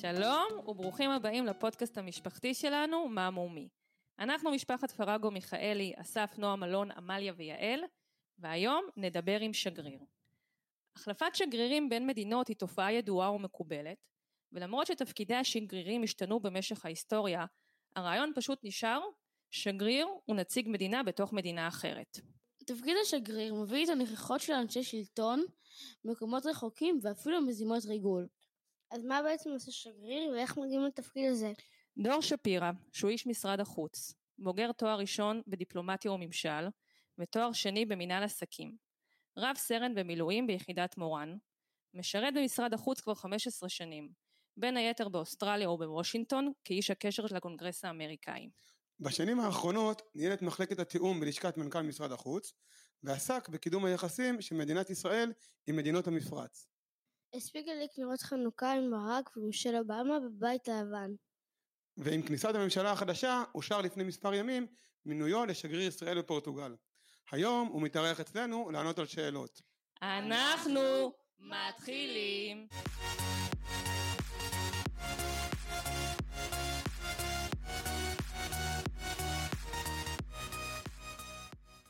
שלום וברוכים הבאים לפודקאסט המשפחתי שלנו, מה מומי. אנחנו משפחת פרגו מיכאלי, אסף, נועם, אלון, עמליה ויעל, והיום נדבר עם שגריר. החלפת שגרירים בין מדינות היא תופעה ידועה ומקובלת, ולמרות שתפקידי השגרירים השתנו במשך ההיסטוריה, הרעיון פשוט נשאר, שגריר הוא נציג מדינה בתוך מדינה אחרת. תפקיד השגריר מביא את הנכחות של אנשי שלטון, מקומות רחוקים ואפילו מזימות ריגול. אז מה בעצם עושה שגריר ואיך מגיעים לתפקיד הזה? דור שפירא, שהוא איש משרד החוץ, בוגר תואר ראשון בדיפלומטיה וממשל, ותואר שני במנהל עסקים. רב סרן במילואים ביחידת מורן, משרת במשרד החוץ כבר 15 שנים, בין היתר באוסטרליה ובוושינגטון, כאיש הקשר של הקונגרס האמריקאי. בשנים האחרונות ניהל את מחלקת התיאום בלשכת מנכ"ל משרד החוץ, ועסק בקידום היחסים של מדינת ישראל עם מדינות המפרץ. הספיק להדליק נרות חנוכה עם ברק ומישל אובמה בבית הלבן. ועם כניסת הממשלה החדשה אושר לפני מספר ימים מינויו לשגריר ישראל בפורטוגל. היום הוא מתארח אצלנו לענות על שאלות. אנחנו מתחילים.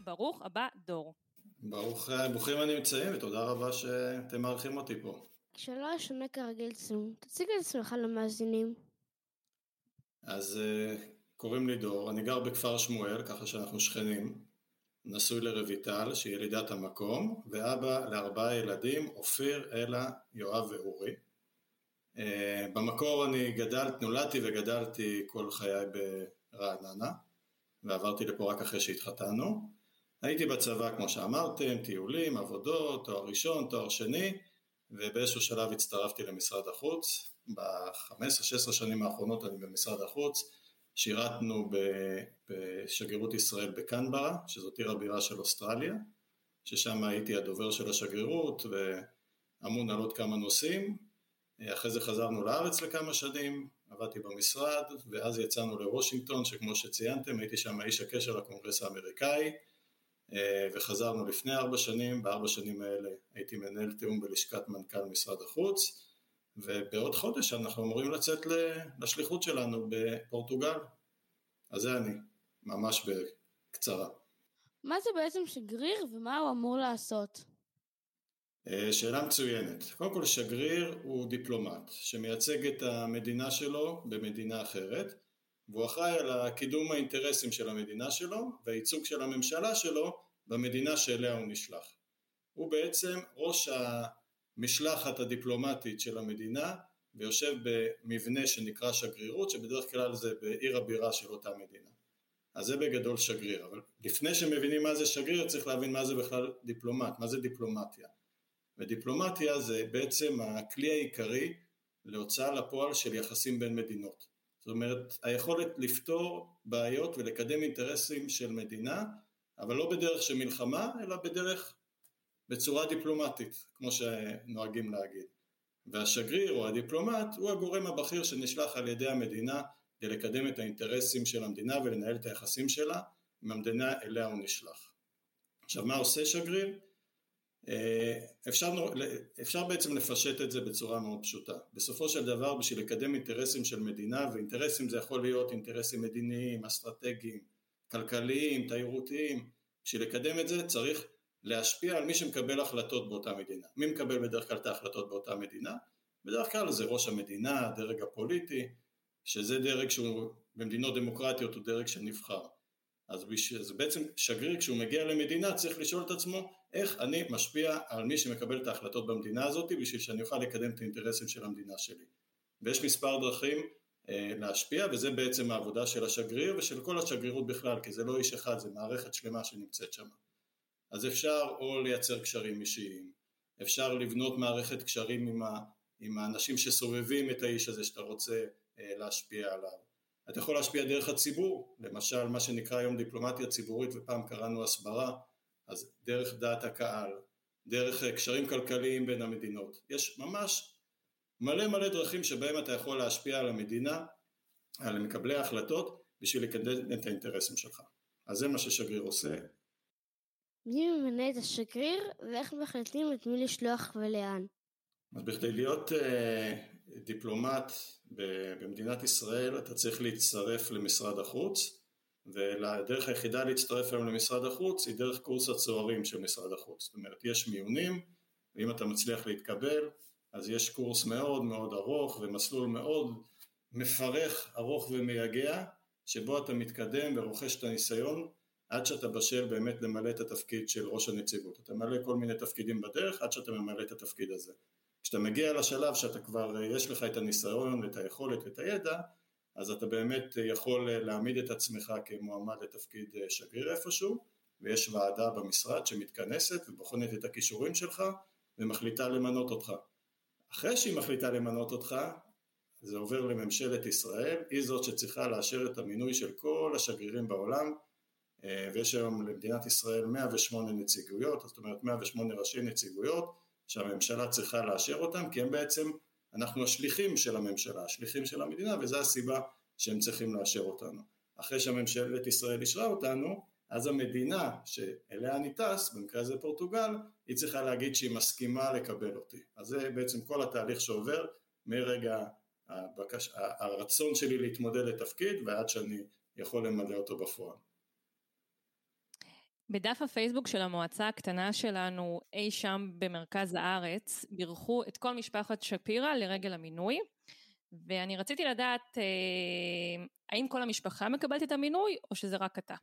ברוך הבא דור. ברוך, ברוכים הנמצאים ותודה רבה שאתם מארחים אותי פה. שאלה ראשונה כרגיל צום, תציג את עצמך למאזינים. אז אה, קוראים לי דור, אני גר בכפר שמואל, ככה שאנחנו שכנים. נשוי לרויטל, שהיא ילידת המקום, ואבא לארבעה ילדים, אופיר, אלה, יואב ואורי. אה, במקור אני גדלתי, נולדתי וגדלתי כל חיי ברעננה, ועברתי לפה רק אחרי שהתחתנו. הייתי בצבא, כמו שאמרתם, טיולים, עבודות, תואר ראשון, תואר שני, ובאיזשהו שלב הצטרפתי למשרד החוץ. ב-15-16 שנים האחרונות אני במשרד החוץ. שירתנו בשגרירות ישראל בקנברה, שזאת עיר הבירה של אוסטרליה, ששם הייתי הדובר של השגרירות ואמון על עוד כמה נושאים. אחרי זה חזרנו לארץ לכמה שנים, עבדתי במשרד, ואז יצאנו לוושינגטון, שכמו שציינתם, הייתי שם איש הקשר לקונגרס האמריקאי. אה, וחזרנו לפני ארבע שנים, בארבע שנים האלה הייתי מנהל תיאום בלשכת מנכ"ל משרד החוץ, ובעוד חודש אנחנו אמורים לצאת לשליחות שלנו בפורטוגל. אז זה אני, ממש בקצרה. מה זה בעצם שגריר ומה הוא אמור לעשות? אה, שאלה מצוינת. קודם כל שגריר הוא דיפלומט שמייצג את המדינה שלו במדינה אחרת והוא אחראי על הקידום האינטרסים של המדינה שלו והייצוג של הממשלה שלו במדינה שאליה הוא נשלח. הוא בעצם ראש המשלחת הדיפלומטית של המדינה ויושב במבנה שנקרא שגרירות שבדרך כלל זה בעיר הבירה של אותה מדינה. אז זה בגדול שגריר, אבל לפני שמבינים מה זה שגריר צריך להבין מה זה בכלל דיפלומט, מה זה דיפלומטיה. ודיפלומטיה זה בעצם הכלי העיקרי להוצאה לפועל של יחסים בין מדינות. זאת אומרת, היכולת לפתור בעיות ולקדם אינטרסים של מדינה, אבל לא בדרך של מלחמה, אלא בדרך, בצורה דיפלומטית, כמו שנוהגים להגיד. והשגריר או הדיפלומט הוא הגורם הבכיר שנשלח על ידי המדינה כדי לקדם את האינטרסים של המדינה ולנהל את היחסים שלה עם המדינה אליה הוא נשלח. עכשיו מה עושה שגריר? אה, אפשר, אפשר בעצם לפשט את זה בצורה מאוד פשוטה. בסופו של דבר בשביל לקדם אינטרסים של מדינה, ואינטרסים זה יכול להיות אינטרסים מדיניים, אסטרטגיים, כלכליים, תיירותיים, בשביל לקדם את זה צריך להשפיע על מי שמקבל החלטות באותה מדינה. מי מקבל בדרך כלל את ההחלטות באותה מדינה? בדרך כלל זה ראש המדינה, הדרג הפוליטי, שזה דרג שהוא במדינות דמוקרטיות הוא דרג שנבחר. אז, אז בעצם שגריר כשהוא מגיע למדינה צריך לשאול את עצמו איך אני משפיע על מי שמקבל את ההחלטות במדינה הזאת בשביל שאני אוכל לקדם את האינטרסים של המדינה שלי. ויש מספר דרכים אה, להשפיע וזה בעצם העבודה של השגריר ושל כל השגרירות בכלל כי זה לא איש אחד זה מערכת שלמה שנמצאת שם. אז אפשר או לייצר קשרים אישיים, אפשר לבנות מערכת קשרים עם, ה, עם האנשים שסובבים את האיש הזה שאתה רוצה אה, להשפיע עליו. אתה יכול להשפיע דרך הציבור, למשל מה שנקרא היום דיפלומטיה ציבורית ופעם קראנו הסברה, אז דרך דעת הקהל, דרך קשרים כלכליים בין המדינות. יש ממש מלא מלא דרכים שבהם אתה יכול להשפיע על המדינה, על מקבלי ההחלטות, בשביל לקדם את האינטרסים שלך. אז זה מה ששגריר עושה. מי ממנה את השגריר ואיך מחליטים את מי לשלוח ולאן? אז בכדי להיות, אה, דיפלומט במדינת ישראל אתה צריך להצטרף למשרד החוץ והדרך היחידה להצטרף היום למשרד החוץ היא דרך קורס הצוערים של משרד החוץ זאת אומרת יש מיונים ואם אתה מצליח להתקבל אז יש קורס מאוד מאוד ארוך ומסלול מאוד מפרך, ארוך ומייגע שבו אתה מתקדם ורוכש את הניסיון עד שאתה בשל באמת למלא את התפקיד של ראש הנציגות. אתה מלא כל מיני תפקידים בדרך עד שאתה ממלא את התפקיד הזה. כשאתה מגיע לשלב שאתה כבר, יש לך את הניסיון ואת היכולת ואת הידע, אז אתה באמת יכול להעמיד את עצמך כמועמד לתפקיד שגריר איפשהו, ויש ועדה במשרד שמתכנסת ובוחנת את הכישורים שלך ומחליטה למנות אותך. אחרי שהיא מחליטה למנות אותך, זה עובר לממשלת ישראל, היא זאת שצריכה לאשר את המינוי של כל השגרירים בעולם, אה, ויש היום למדינת ישראל 108 נציגויות, זאת אומרת 108 ראשי נציגויות, שהממשלה צריכה לאשר אותם, כי הם בעצם, אנחנו השליחים של הממשלה, השליחים של המדינה, וזו הסיבה שהם צריכים לאשר אותנו. אחרי שהממשלת ישראל אישרה אותנו, אז המדינה שאליה אני טס, במקרה הזה פורטוגל, היא צריכה להגיד שהיא מסכימה לקבל אותי. אז זה בעצם כל התהליך שעובר מרגע הבקש... הרצון שלי להתמודד לתפקיד ועד שאני יכול למלא אותו בפועל. בדף הפייסבוק של המועצה הקטנה שלנו אי שם במרכז הארץ בירכו את כל משפחת שפירא לרגל המינוי ואני רציתי לדעת אה, האם כל המשפחה מקבלת את המינוי או שזה רק אתה?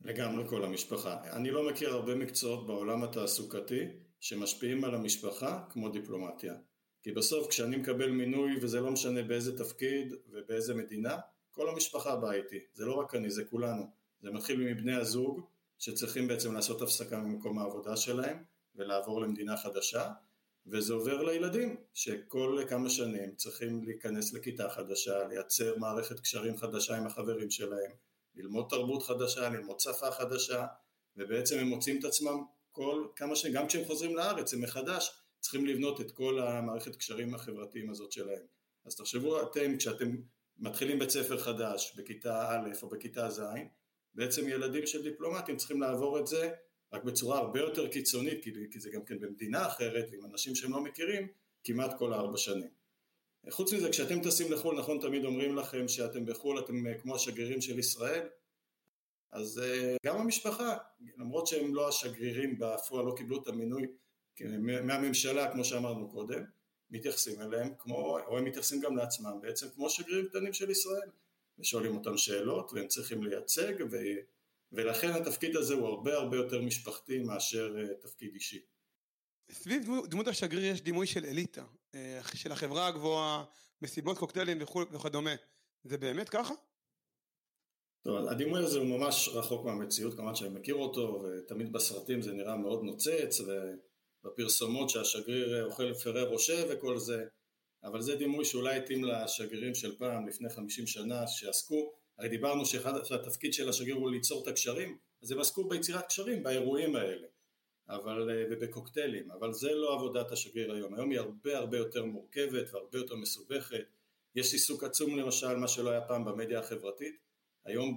לגמרי כל המשפחה. אני לא מכיר הרבה מקצועות בעולם התעסוקתי שמשפיעים על המשפחה כמו דיפלומטיה. כי בסוף כשאני מקבל מינוי וזה לא משנה באיזה תפקיד ובאיזה מדינה, כל המשפחה באה איתי. זה לא רק אני, זה כולנו. זה מתחיל מבני הזוג שצריכים בעצם לעשות הפסקה ממקום העבודה שלהם ולעבור למדינה חדשה, וזה עובר לילדים שכל כמה שנים צריכים להיכנס לכיתה חדשה, לייצר מערכת קשרים חדשה עם החברים שלהם, ללמוד תרבות חדשה, ללמוד שפה חדשה, ובעצם הם מוצאים את עצמם כל כמה שנים, גם כשהם חוזרים לארץ הם מחדש צריכים לבנות את כל המערכת קשרים החברתיים הזאת שלהם. אז תחשבו אתם, כשאתם מתחילים בית ספר חדש, בכיתה א' או בכיתה ז', בעצם ילדים של דיפלומטים צריכים לעבור את זה רק בצורה הרבה יותר קיצונית, כי זה גם כן במדינה אחרת ועם אנשים שהם לא מכירים, כמעט כל ארבע שנים. חוץ מזה, כשאתם טסים לחו"ל, נכון, תמיד אומרים לכם שאתם בחו"ל, אתם אה, כמו השגרירים של ישראל, אז אה, גם המשפחה, למרות שהם לא השגרירים בפועל, לא קיבלו את המינוי מהממשלה, כמו שאמרנו קודם, מתייחסים אליהם כמו, או הם מתייחסים גם לעצמם בעצם כמו שגרירים קטנים של ישראל, ושואלים אותם שאלות והם צריכים לייצג ו... ולכן התפקיד הזה הוא הרבה הרבה יותר משפחתי מאשר אה, תפקיד אישי. סביב דמות השגריר יש דימוי של אליטה, אה, של החברה הגבוהה, מסיבות קוקטיילים וכדומה. זה באמת ככה? טוב, הדימוי הזה הוא ממש רחוק מהמציאות, כמובן שאני מכיר אותו, ותמיד בסרטים זה נראה מאוד נוצץ, ובפרסומות שהשגריר אוכל פרה רושה וכל זה, אבל זה דימוי שאולי התאים לשגרירים של פעם, לפני 50 שנה, שעסקו, הרי דיברנו שהתפקיד של השגריר הוא ליצור את הקשרים, אז הם עסקו ביצירת קשרים, באירועים האלה. אבל, אה, ובקוקטיילים, אבל זה לא עבודת השגריר היום, היום היא הרבה הרבה יותר מורכבת והרבה יותר מסובכת, יש עיסוק עצום למשל, מה שלא היה פעם במדיה החברתית, היום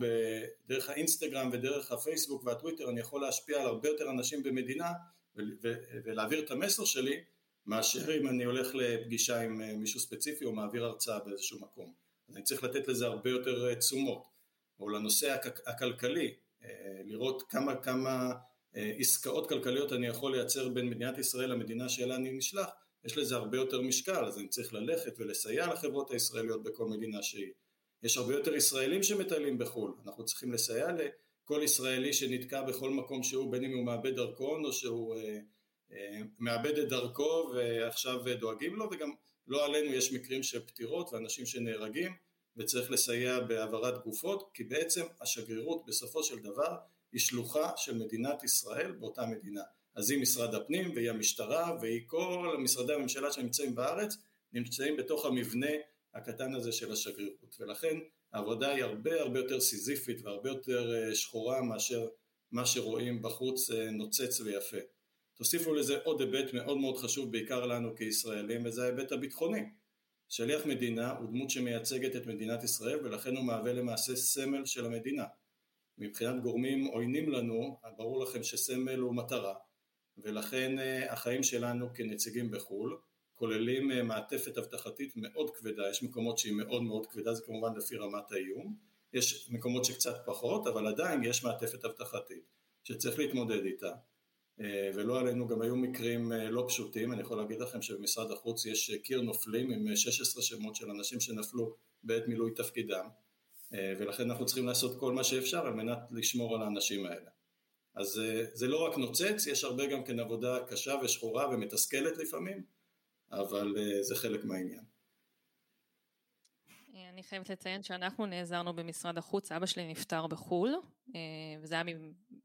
דרך האינסטגרם ודרך הפייסבוק והטוויטר אני יכול להשפיע על הרבה יותר אנשים במדינה ולהעביר את המסר שלי מאשר אם אני הולך לפגישה עם אה, מישהו ספציפי או מעביר הרצאה באיזשהו מקום. אני צריך לתת לזה הרבה יותר אה, תשומות. או לנושא הכלכלי, לראות כמה כמה אה, עסקאות כלכליות אני יכול לייצר בין מדינת ישראל למדינה שאליה אני נשלח, יש לזה הרבה יותר משקל, אז אני צריך ללכת ולסייע לחברות הישראליות בכל מדינה שהיא. יש הרבה יותר ישראלים שמטיילים בחו"ל, אנחנו צריכים לסייע לכל ישראלי שנתקע בכל מקום שהוא, בין אם הוא מאבד דרכון או שהוא אה, אה, מאבד את דרכו ועכשיו דואגים לו, וגם לא עלינו יש מקרים של פטירות ואנשים שנהרגים וצריך לסייע בהעברת גופות, כי בעצם השגרירות בסופו של דבר היא שלוחה של מדינת ישראל באותה מדינה. אז היא משרד הפנים והיא המשטרה והיא כל משרדי הממשלה שנמצאים בארץ נמצאים בתוך המבנה הקטן הזה של השגרירות ולכן העבודה היא הרבה הרבה יותר סיזיפית והרבה יותר אה, שחורה מאשר מה שרואים בחוץ אה, נוצץ ויפה. תוסיפו לזה עוד היבט מאוד מאוד חשוב בעיקר לנו כישראלים וזה ההיבט הביטחוני. שליח מדינה הוא דמות שמייצגת את מדינת ישראל ולכן הוא מהווה למעשה סמל של המדינה. מבחינת גורמים עוינים לנו, ברור לכם שסמל הוא מטרה, ולכן אה, החיים שלנו כנציגים בחו"ל כוללים אה, מעטפת אבטחתית מאוד כבדה, יש מקומות שהיא מאוד מאוד כבדה, זה כמובן לפי רמת האיום, יש מקומות שקצת פחות, אבל עדיין יש מעטפת אבטחתית שצריך להתמודד איתה, ולא עלינו גם היו מקרים לא פשוטים, אני יכול להגיד לכם שבמשרד החוץ יש קיר נופלים עם 16 שמות של אנשים שנפלו בעת מילוי תפקידם, ולכן אנחנו צריכים לעשות כל מה שאפשר על מנת לשמור על האנשים האלה. אז זה לא רק נוצץ, יש הרבה גם כן עבודה קשה ושחורה ומתסכלת לפעמים, אבל אה, זה חלק מהעניין. אה, אני חייבת לציין שאנחנו נעזרנו במשרד החוץ, אבא שלי נפטר בחו"ל, אה, וזה היה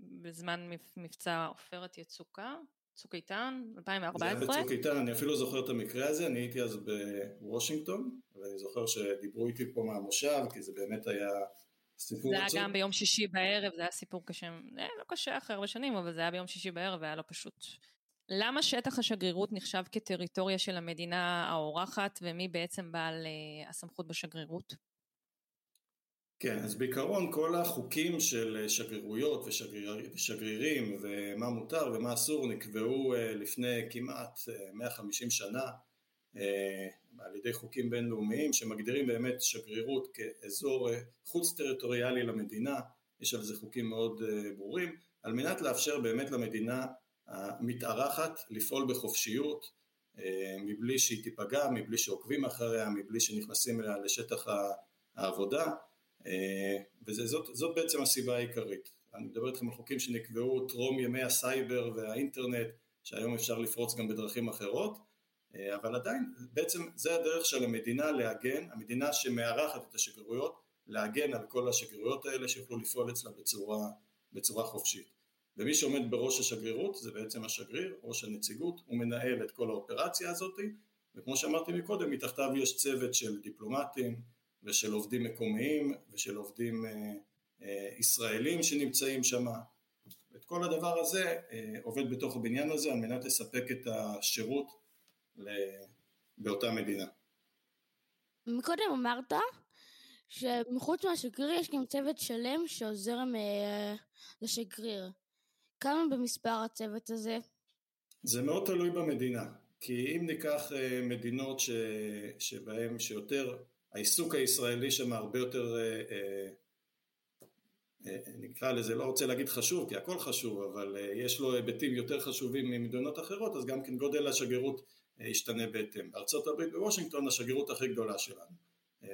בזמן מבצע עופרת יצוקה, צוק איתן, 2014. זה היה בצוק איתן, אני אפילו זוכר את המקרה הזה, אני הייתי אז בוושינגטון, ואני זוכר שדיברו איתי פה מהמושב, כי זה באמת היה סיפור זה היה גם ביום שישי בערב, זה היה סיפור קשה, לא קשה אחרי הרבה שנים, אבל זה היה ביום שישי בערב והיה לא פשוט. למה שטח השגרירות נחשב כטריטוריה של המדינה האורחת ומי בעצם בעל uh, הסמכות בשגרירות? כן, אז בעיקרון כל החוקים של שגרירויות ושגריר, ושגרירים ומה מותר ומה אסור נקבעו uh, לפני כמעט uh, אה, 150 שנה על ידי חוקים בינלאומיים שמגדירים באמת שגרירות כאזור חוץ טריטוריאלי למדינה, יש על זה חוקים מאוד ברורים, על מנת לאפשר באמת למדינה המתארחת לפעול בחופשיות אה, מבלי שהיא תיפגע, מבלי שעוקבים אחריה, מבלי שנכנסים אליה לשטח העבודה אה, וזאת בעצם הסיבה העיקרית. אני מדבר איתכם על חוקים שנקבעו טרום ימי הסייבר והאינטרנט שהיום אפשר לפרוץ גם בדרכים אחרות אה, אבל עדיין בעצם זה הדרך של המדינה להגן, המדינה שמארחת את השגרירויות להגן על כל השגרירויות האלה שיוכלו לפעול אצלה בצורה, בצורה חופשית ומי שעומד בראש השגרירות זה בעצם השגריר, ראש הנציגות, הוא מנהל את כל האופרציה הזאת וכמו שאמרתי מקודם מתחתיו יש צוות של דיפלומטים ושל עובדים מקומיים ושל עובדים אה, אה, ישראלים שנמצאים שם את כל הדבר הזה אה, עובד בתוך הבניין הזה על מנת לספק את השירות באותה מדינה. מקודם אמרת שמחוץ מהשגריר יש גם צוות שלם שעוזר לשגריר. כמה במספר הצוות הזה? זה מאוד תלוי במדינה, כי אם ניקח אה, מדינות ש... שבהן שיותר, העיסוק הישראלי שם הרבה יותר, אה, אה, נקרא לזה, לא רוצה להגיד חשוב, כי הכל חשוב, אבל יש לו היבטים יותר חשובים ממדינות אחרות, אז גם כן גודל השגרירות ישתנה בהתאם. בארצות הברית, בוושינגטון, השגרירות הכי גדולה שלנו.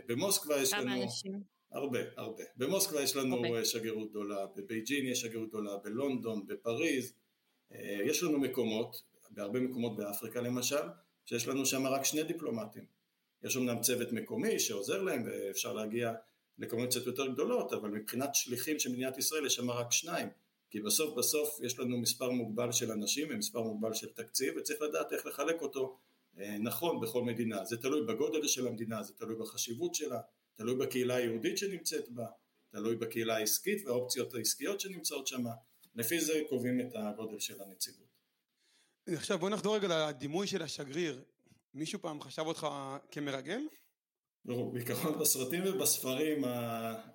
במוסקבה יש לנו... כמה אנשים? הרבה, הרבה. במוסקבה יש לנו. אוקיי. שגרירות גדולה, בבייג'ין יש שגרירות גדולה, בלונדון, בפריז, אה, יש לנו מקומות, בהרבה מקומות באפריקה למשל, שיש לנו שם רק שני דיפלומטים. יש אמנם צוות מקומי שעוזר להם ואפשר להגיע לכמות קצת יותר גדולות, אבל מבחינת שליחים של מדינת ישראל יש שם רק שניים, כי בסוף בסוף יש לנו מספר מוגבל של אנשים ומספר מוגבל של תקציב וצריך לדעת איך לחלק אותו אה, נכון בכל מדינה. זה תלוי בגודל של המדינה, זה תלוי בחשיבות שלה, תלוי בקהילה היהודית שנמצאת בה, תלוי בקהילה העסקית והאופציות העסקיות שנמצאות שם, לפי זה קובעים את הגודל של הנציגות. עכשיו בוא נחזור רגע לדימוי של השגריר, מישהו פעם חשב אותך כמרגל? לא, בעיקרון בסרטים ובספרים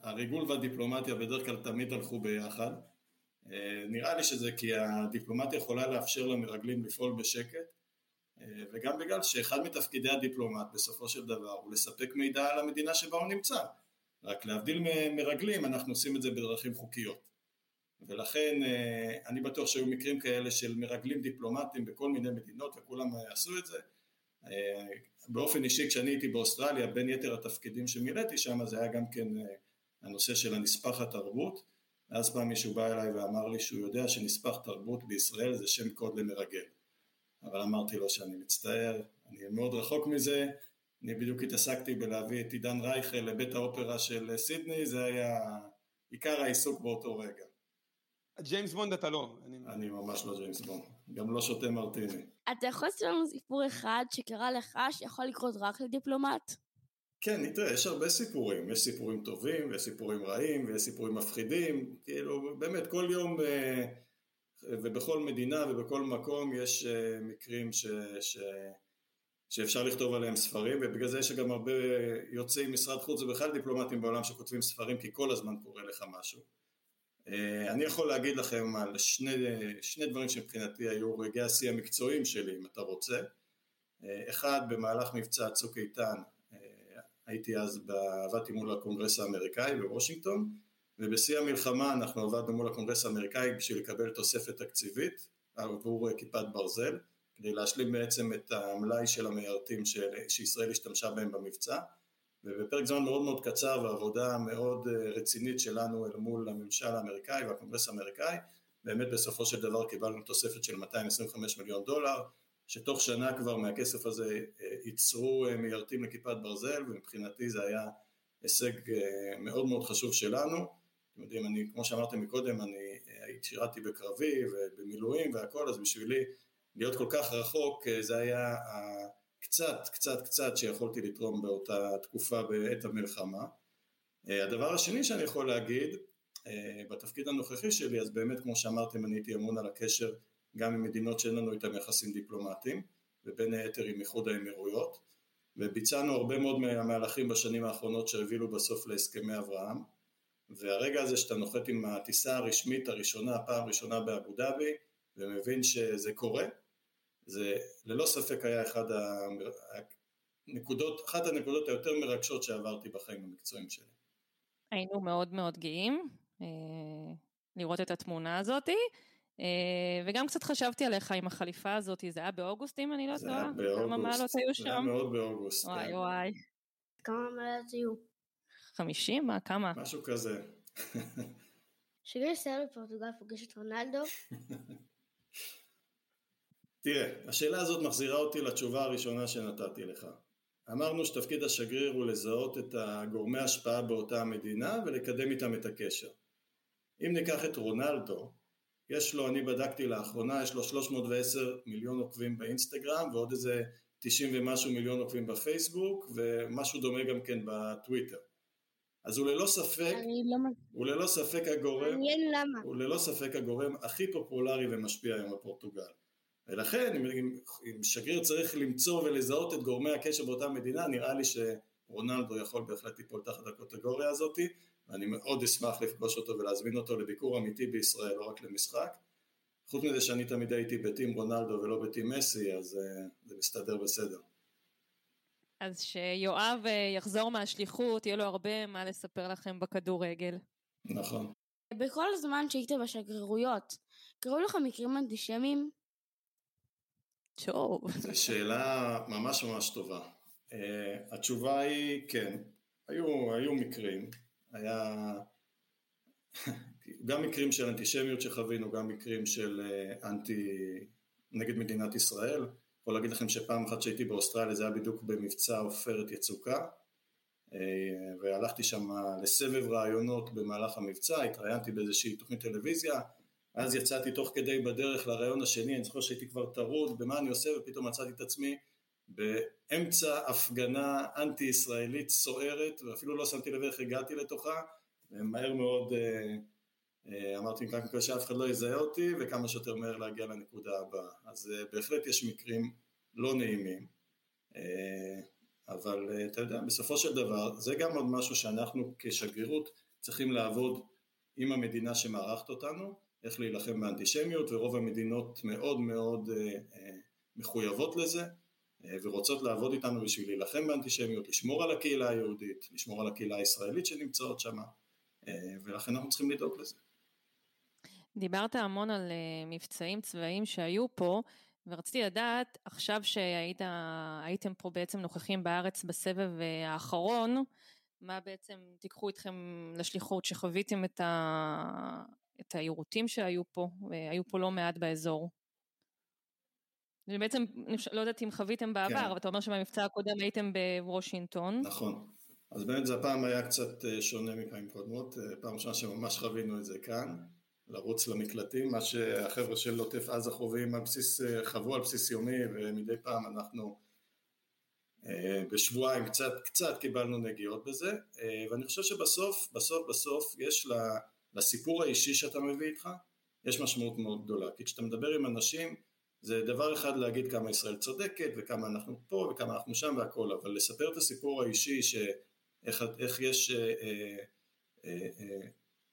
הריגול והדיפלומטיה בדרך כלל תמיד הלכו ביחד. אה, נראה לי שזה כי הדיפלומטיה יכולה לאפשר למרגלים לפעול בשקט וגם בגלל שאחד מתפקידי הדיפלומט בסופו של דבר הוא לספק מידע על המדינה שבה הוא נמצא. רק להבדיל מרגלים אנחנו עושים את זה בדרכים חוקיות. ולכן אה, אני בטוח שהיו מקרים כאלה של מרגלים דיפלומטיים בכל מיני מדינות וכולם אה, עשו את זה. באופן אישי כשאני הייתי באוסטרליה בין יתר התפקידים שמילאתי שם זה היה גם כן הנושא של הנספח התרבות. ואז פעם מישהו בא אליי ואמר לי שהוא יודע שנספח תרבות בישראל זה שם קוד למרגל אבל אמרתי לו שאני מצטער, אני מאוד רחוק מזה, אני בדיוק התעסקתי בלהביא את עידן רייכל לבית האופרה של סידני, זה היה עיקר העיסוק באותו רגע. ג'יימס בונד אתה לא. אני, אני ממש לא ג'יימס בונד, גם לא שותה מרטיני. אתה יכול לעשות לנו סיפור אחד שקרה לך שיכול לקרות רק לדיפלומט? כן, תראה, יש הרבה סיפורים, יש סיפורים טובים ויש סיפורים רעים ויש סיפורים מפחידים, כאילו באמת כל יום אה, ובכל מדינה ובכל מקום יש אה, מקרים ש, ש, שאפשר לכתוב עליהם ספרים ובגלל זה יש גם הרבה יוצאי משרד חוץ ובכלל דיפלומטים בעולם שכותבים ספרים כי כל הזמן קורה לך משהו. אה, אני יכול להגיד לכם על שני, שני דברים שמבחינתי היו רגעי השיא המקצועיים שלי אם אתה רוצה. אחד, במהלך מבצע צוק איתן, הייתי אז, עבדתי מול הקונגרס האמריקאי בוושינגטון, ובשיא המלחמה אנחנו עבדנו מול הקונגרס האמריקאי בשביל לקבל תוספת תקציבית עבור כיפת ברזל, כדי להשלים בעצם את המלאי של המיירטים שישראל השתמשה בהם במבצע, ובפרק זמן מאוד מאוד קצר ועבודה מאוד רצינית שלנו אל מול הממשל האמריקאי והקונגרס האמריקאי, באמת בסופו של דבר קיבלנו תוספת של 225 מיליון דולר, שתוך שנה כבר מהכסף הזה ייצרו מיירטים לכיפת ברזל, ומבחינתי זה היה הישג מאוד מאוד חשוב שלנו. אתם יודעים, אני, כמו שאמרתם מקודם, אני שירתי בקרבי ובמילואים והכל, אז בשבילי להיות כל כך רחוק זה היה קצת, קצת, קצת שיכולתי לתרום באותה תקופה בעת המלחמה. הדבר השני שאני יכול להגיד, בתפקיד הנוכחי שלי, אז באמת כמו שאמרתם אני הייתי אמון על הקשר גם עם מדינות שאין לנו איתן יחסים דיפלומטיים, ובין היתר עם איחוד האמירויות, וביצענו הרבה מאוד מהמהלכים בשנים האחרונות שהובילו בסוף להסכמי אברהם, והרגע הזה שאתה נוחת עם הטיסה הרשמית הראשונה, הפעם הראשונה באבו דאבי, ומבין שזה קורה, זה ללא ספק היה אחד הנקודות, אחת הנקודות היותר מרגשות שעברתי בחיים המקצועיים שלי. היינו מאוד מאוד גאים אה, לראות את התמונה הזאתי. אה, וגם קצת חשבתי עליך עם החליפה הזאת, זה היה באוגוסט אם אני לא טועה? זה היה באוגוסט. כמה מעלות היו שם? זה היה מאוד באוגוסט. וואי כן. וואי. כמה מעלות היו? חמישים? מה? כמה? משהו כזה. שגריר ישראל בפורטוגל פוגש את רונלדו, תראה, השאלה הזאת מחזירה אותי לתשובה הראשונה שנתתי לך. אמרנו שתפקיד השגריר הוא לזהות את הגורמי ההשפעה באותה המדינה ולקדם איתם את הקשר. אם ניקח את רונלדו, יש לו, אני בדקתי לאחרונה, יש לו 310 מיליון עוקבים באינסטגרם ועוד איזה 90 ומשהו מיליון עוקבים בפייסבוק ומשהו דומה גם כן בטוויטר. אז הוא ללא ספק, לא. הוא ללא ספק הגורם, מעניין למה. הוא ללא ספק הגורם הכי פופולרי ומשפיע היום בפורטוגל. ולכן אם, אם, אם שגריר צריך למצוא ולזהות את גורמי הקשר באותה מדינה, נראה לי שרונלדו יכול בהחלט ליפול תחת הקטגוריה הזאתי, ואני מאוד אשמח לפגוש אותו ולהזמין אותו לביקור אמיתי בישראל, לא רק למשחק. חוץ מזה שאני תמיד הייתי בטים רונלדו ולא בטים מסי, אז uh, זה מסתדר בסדר. אז שיואב אה, יחזור מהשליחות, יהיה לו הרבה מה לספר לכם בכדורגל. נכון. בכל הזמן שהיית בשגרירויות, קרו לך מקרים אנטישמיים? טוב. זו שאלה ממש ממש טובה. Uh, התשובה היא כן, היו, היו מקרים, היה גם מקרים של אנטישמיות שחווינו, גם מקרים של uh, אנטי נגד מדינת ישראל. יכול להגיד לכם שפעם אחת שהייתי באוסטרליה זה היה בדיוק במבצע עופרת יצוקה uh, והלכתי שם לסבב רעיונות במהלך המבצע, התראיינתי באיזושהי תוכנית טלוויזיה אז יצאתי תוך כדי בדרך לרעיון השני, אני זוכר שהייתי כבר טרוד במה אני עושה ופתאום מצאתי את עצמי באמצע הפגנה אנטי ישראלית סוערת ואפילו לא שמתי לב איך הגעתי לתוכה ומהר מאוד אה, אה, אמרתי כאן מקווה שאף אחד לא יזהה אותי וכמה שיותר מהר להגיע לנקודה הבאה אז אה, בהחלט יש מקרים לא נעימים אבל אתה יודע בסופו של דבר זה גם עוד משהו שאנחנו כשגרירות צריכים לעבוד עם המדינה שמארחת אותנו איך להילחם באנטישמיות ורוב המדינות מאוד מאוד מחויבות לזה ורוצות לעבוד איתנו בשביל להילחם באנטישמיות, לשמור על הקהילה היהודית, לשמור על הקהילה הישראלית שנמצאות שם ולכן אנחנו צריכים לדאוג לזה. דיברת המון על מבצעים צבאיים שהיו פה ורציתי לדעת עכשיו שהייתם פה בעצם נוכחים בארץ בסבב האחרון מה בעצם תיקחו איתכם לשליחות שחוויתם את, ה... את היירוטים שהיו פה, והיו פה לא מעט באזור. בעצם, לא יודעת אם חוויתם בעבר, כן. אבל אתה אומר שבמבצע הקודם הייתם בוושינגטון. נכון. אז באמת זה הפעם היה קצת שונה מפעמים קודמות, פעם ראשונה שממש חווינו את זה כאן, לרוץ למקלטים, מה שהחבר'ה של עוטף עזה חווים על בסיס, חוו על בסיס יומי, ומדי פעם אנחנו בשבועיים קצת, קצת קיבלנו נגיעות בזה, ואני חושב שבסוף, בסוף, בסוף יש לסיפור האישי שאתה מביא איתך, יש משמעות מאוד גדולה, כי כשאתה מדבר עם אנשים, זה דבר אחד להגיד כמה ישראל צודקת וכמה אנחנו פה וכמה אנחנו שם והכל, אבל לספר את הסיפור האישי שאיך איך יש אה, אה, אה, אה,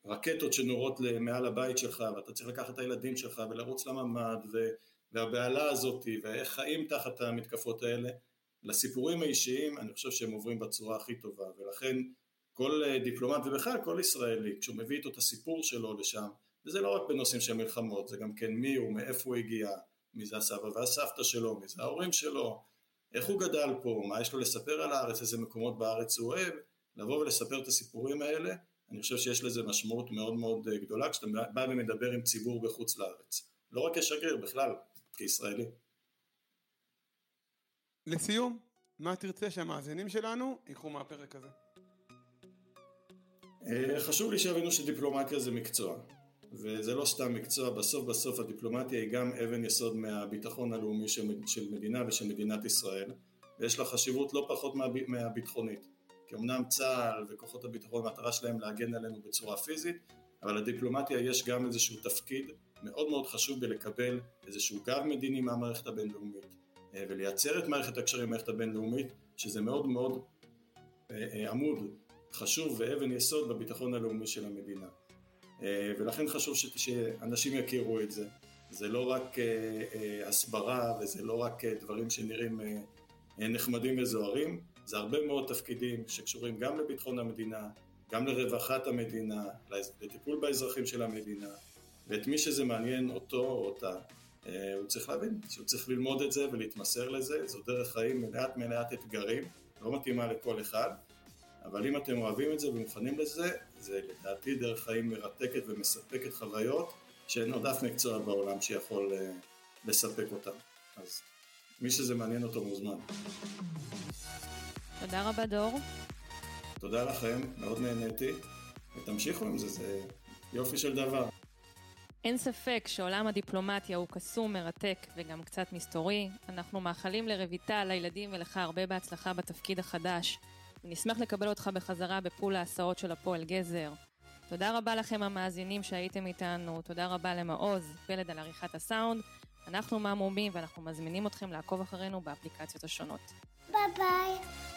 רקטות שנורות מעל הבית שלך ואתה צריך לקחת את הילדים שלך ולרוץ לממ"ד ו, והבהלה הזאת ואיך חיים תחת המתקפות האלה, לסיפורים האישיים אני חושב שהם עוברים בצורה הכי טובה ולכן כל אה, דיפלומט ובכלל כל ישראלי כשהוא מביא איתו את הסיפור שלו לשם וזה לא רק בנושאים של מלחמות זה גם כן מי הוא, מאיפה הוא הגיע, מי זה הסבא והסבתא שלו, מי זה ההורים שלו, איך הוא גדל פה, מה יש לו לספר על הארץ, איזה מקומות בארץ הוא אוהב, לבוא ולספר את הסיפורים האלה אני חושב שיש לזה משמעות מאוד מאוד אה, גדולה כשאתה בא ומדבר עם ציבור בחוץ לארץ לא רק כשגריר, בכלל, כישראלי. לסיום, מה תרצה שהמאזינים שלנו ייקחו מהפרק הזה? אה, חשוב לי שיבינו שדיפלומטיה זה מקצוע וזה לא סתם מקצוע, בסוף בסוף הדיפלומטיה היא גם אבן יסוד מהביטחון הלאומי של, של מדינה ושל מדינת ישראל ויש לה חשיבות לא פחות מה, מהביטחונית כי אמנם צה"ל וכוחות הביטחון המטרה שלהם להגן עלינו בצורה פיזית אבל לדיפלומטיה יש גם איזשהו תפקיד מאוד מאוד חשוב בלקבל איזשהו גב מדיני מהמערכת הבינלאומית אה, ולייצר את מערכת הקשרים במערכת הבינלאומית שזה מאוד מאוד אה, אה, עמוד חשוב ואבן יסוד בביטחון הלאומי של המדינה. ולכן חשוב שאנשים יכירו את זה. זה לא רק הסברה וזה לא רק דברים שנראים נחמדים וזוהרים זה הרבה מאוד תפקידים שקשורים גם לביטחון המדינה גם לרווחת המדינה, לטיפול באזרחים של המדינה ואת מי שזה מעניין אותו או אותה אה, הוא צריך להבין שהוא צריך ללמוד את זה ולהתמסר לזה, זו דרך חיים מלאת מלאת אתגרים, לא מתאימה לכל אחד, אבל אם אתם אוהבים את זה ומוכנים לזה, זה לדעתי דרך חיים מרתקת ומספקת חוויות שאין עוד אף מקצוע בעולם שיכול אה, לספק אותן. אז מי שזה מעניין אותו מוזמן. תודה רבה דור. תודה לכם, מאוד נהניתי, ותמשיכו עם זה, זה יופי של דבר. אין ספק שעולם הדיפלומטיה הוא קסום, מרתק וגם קצת מסתורי. אנחנו מאחלים לרויטל, לילדים ולך הרבה בהצלחה בתפקיד החדש. ונשמח לקבל אותך בחזרה ב pool ההסעות של הפועל גזר. תודה רבה לכם המאזינים שהייתם איתנו, תודה רבה למעוז, פלד על עריכת הסאונד. אנחנו מהמומים ואנחנו מזמינים אתכם לעקוב אחרינו באפליקציות השונות. ביי ביי.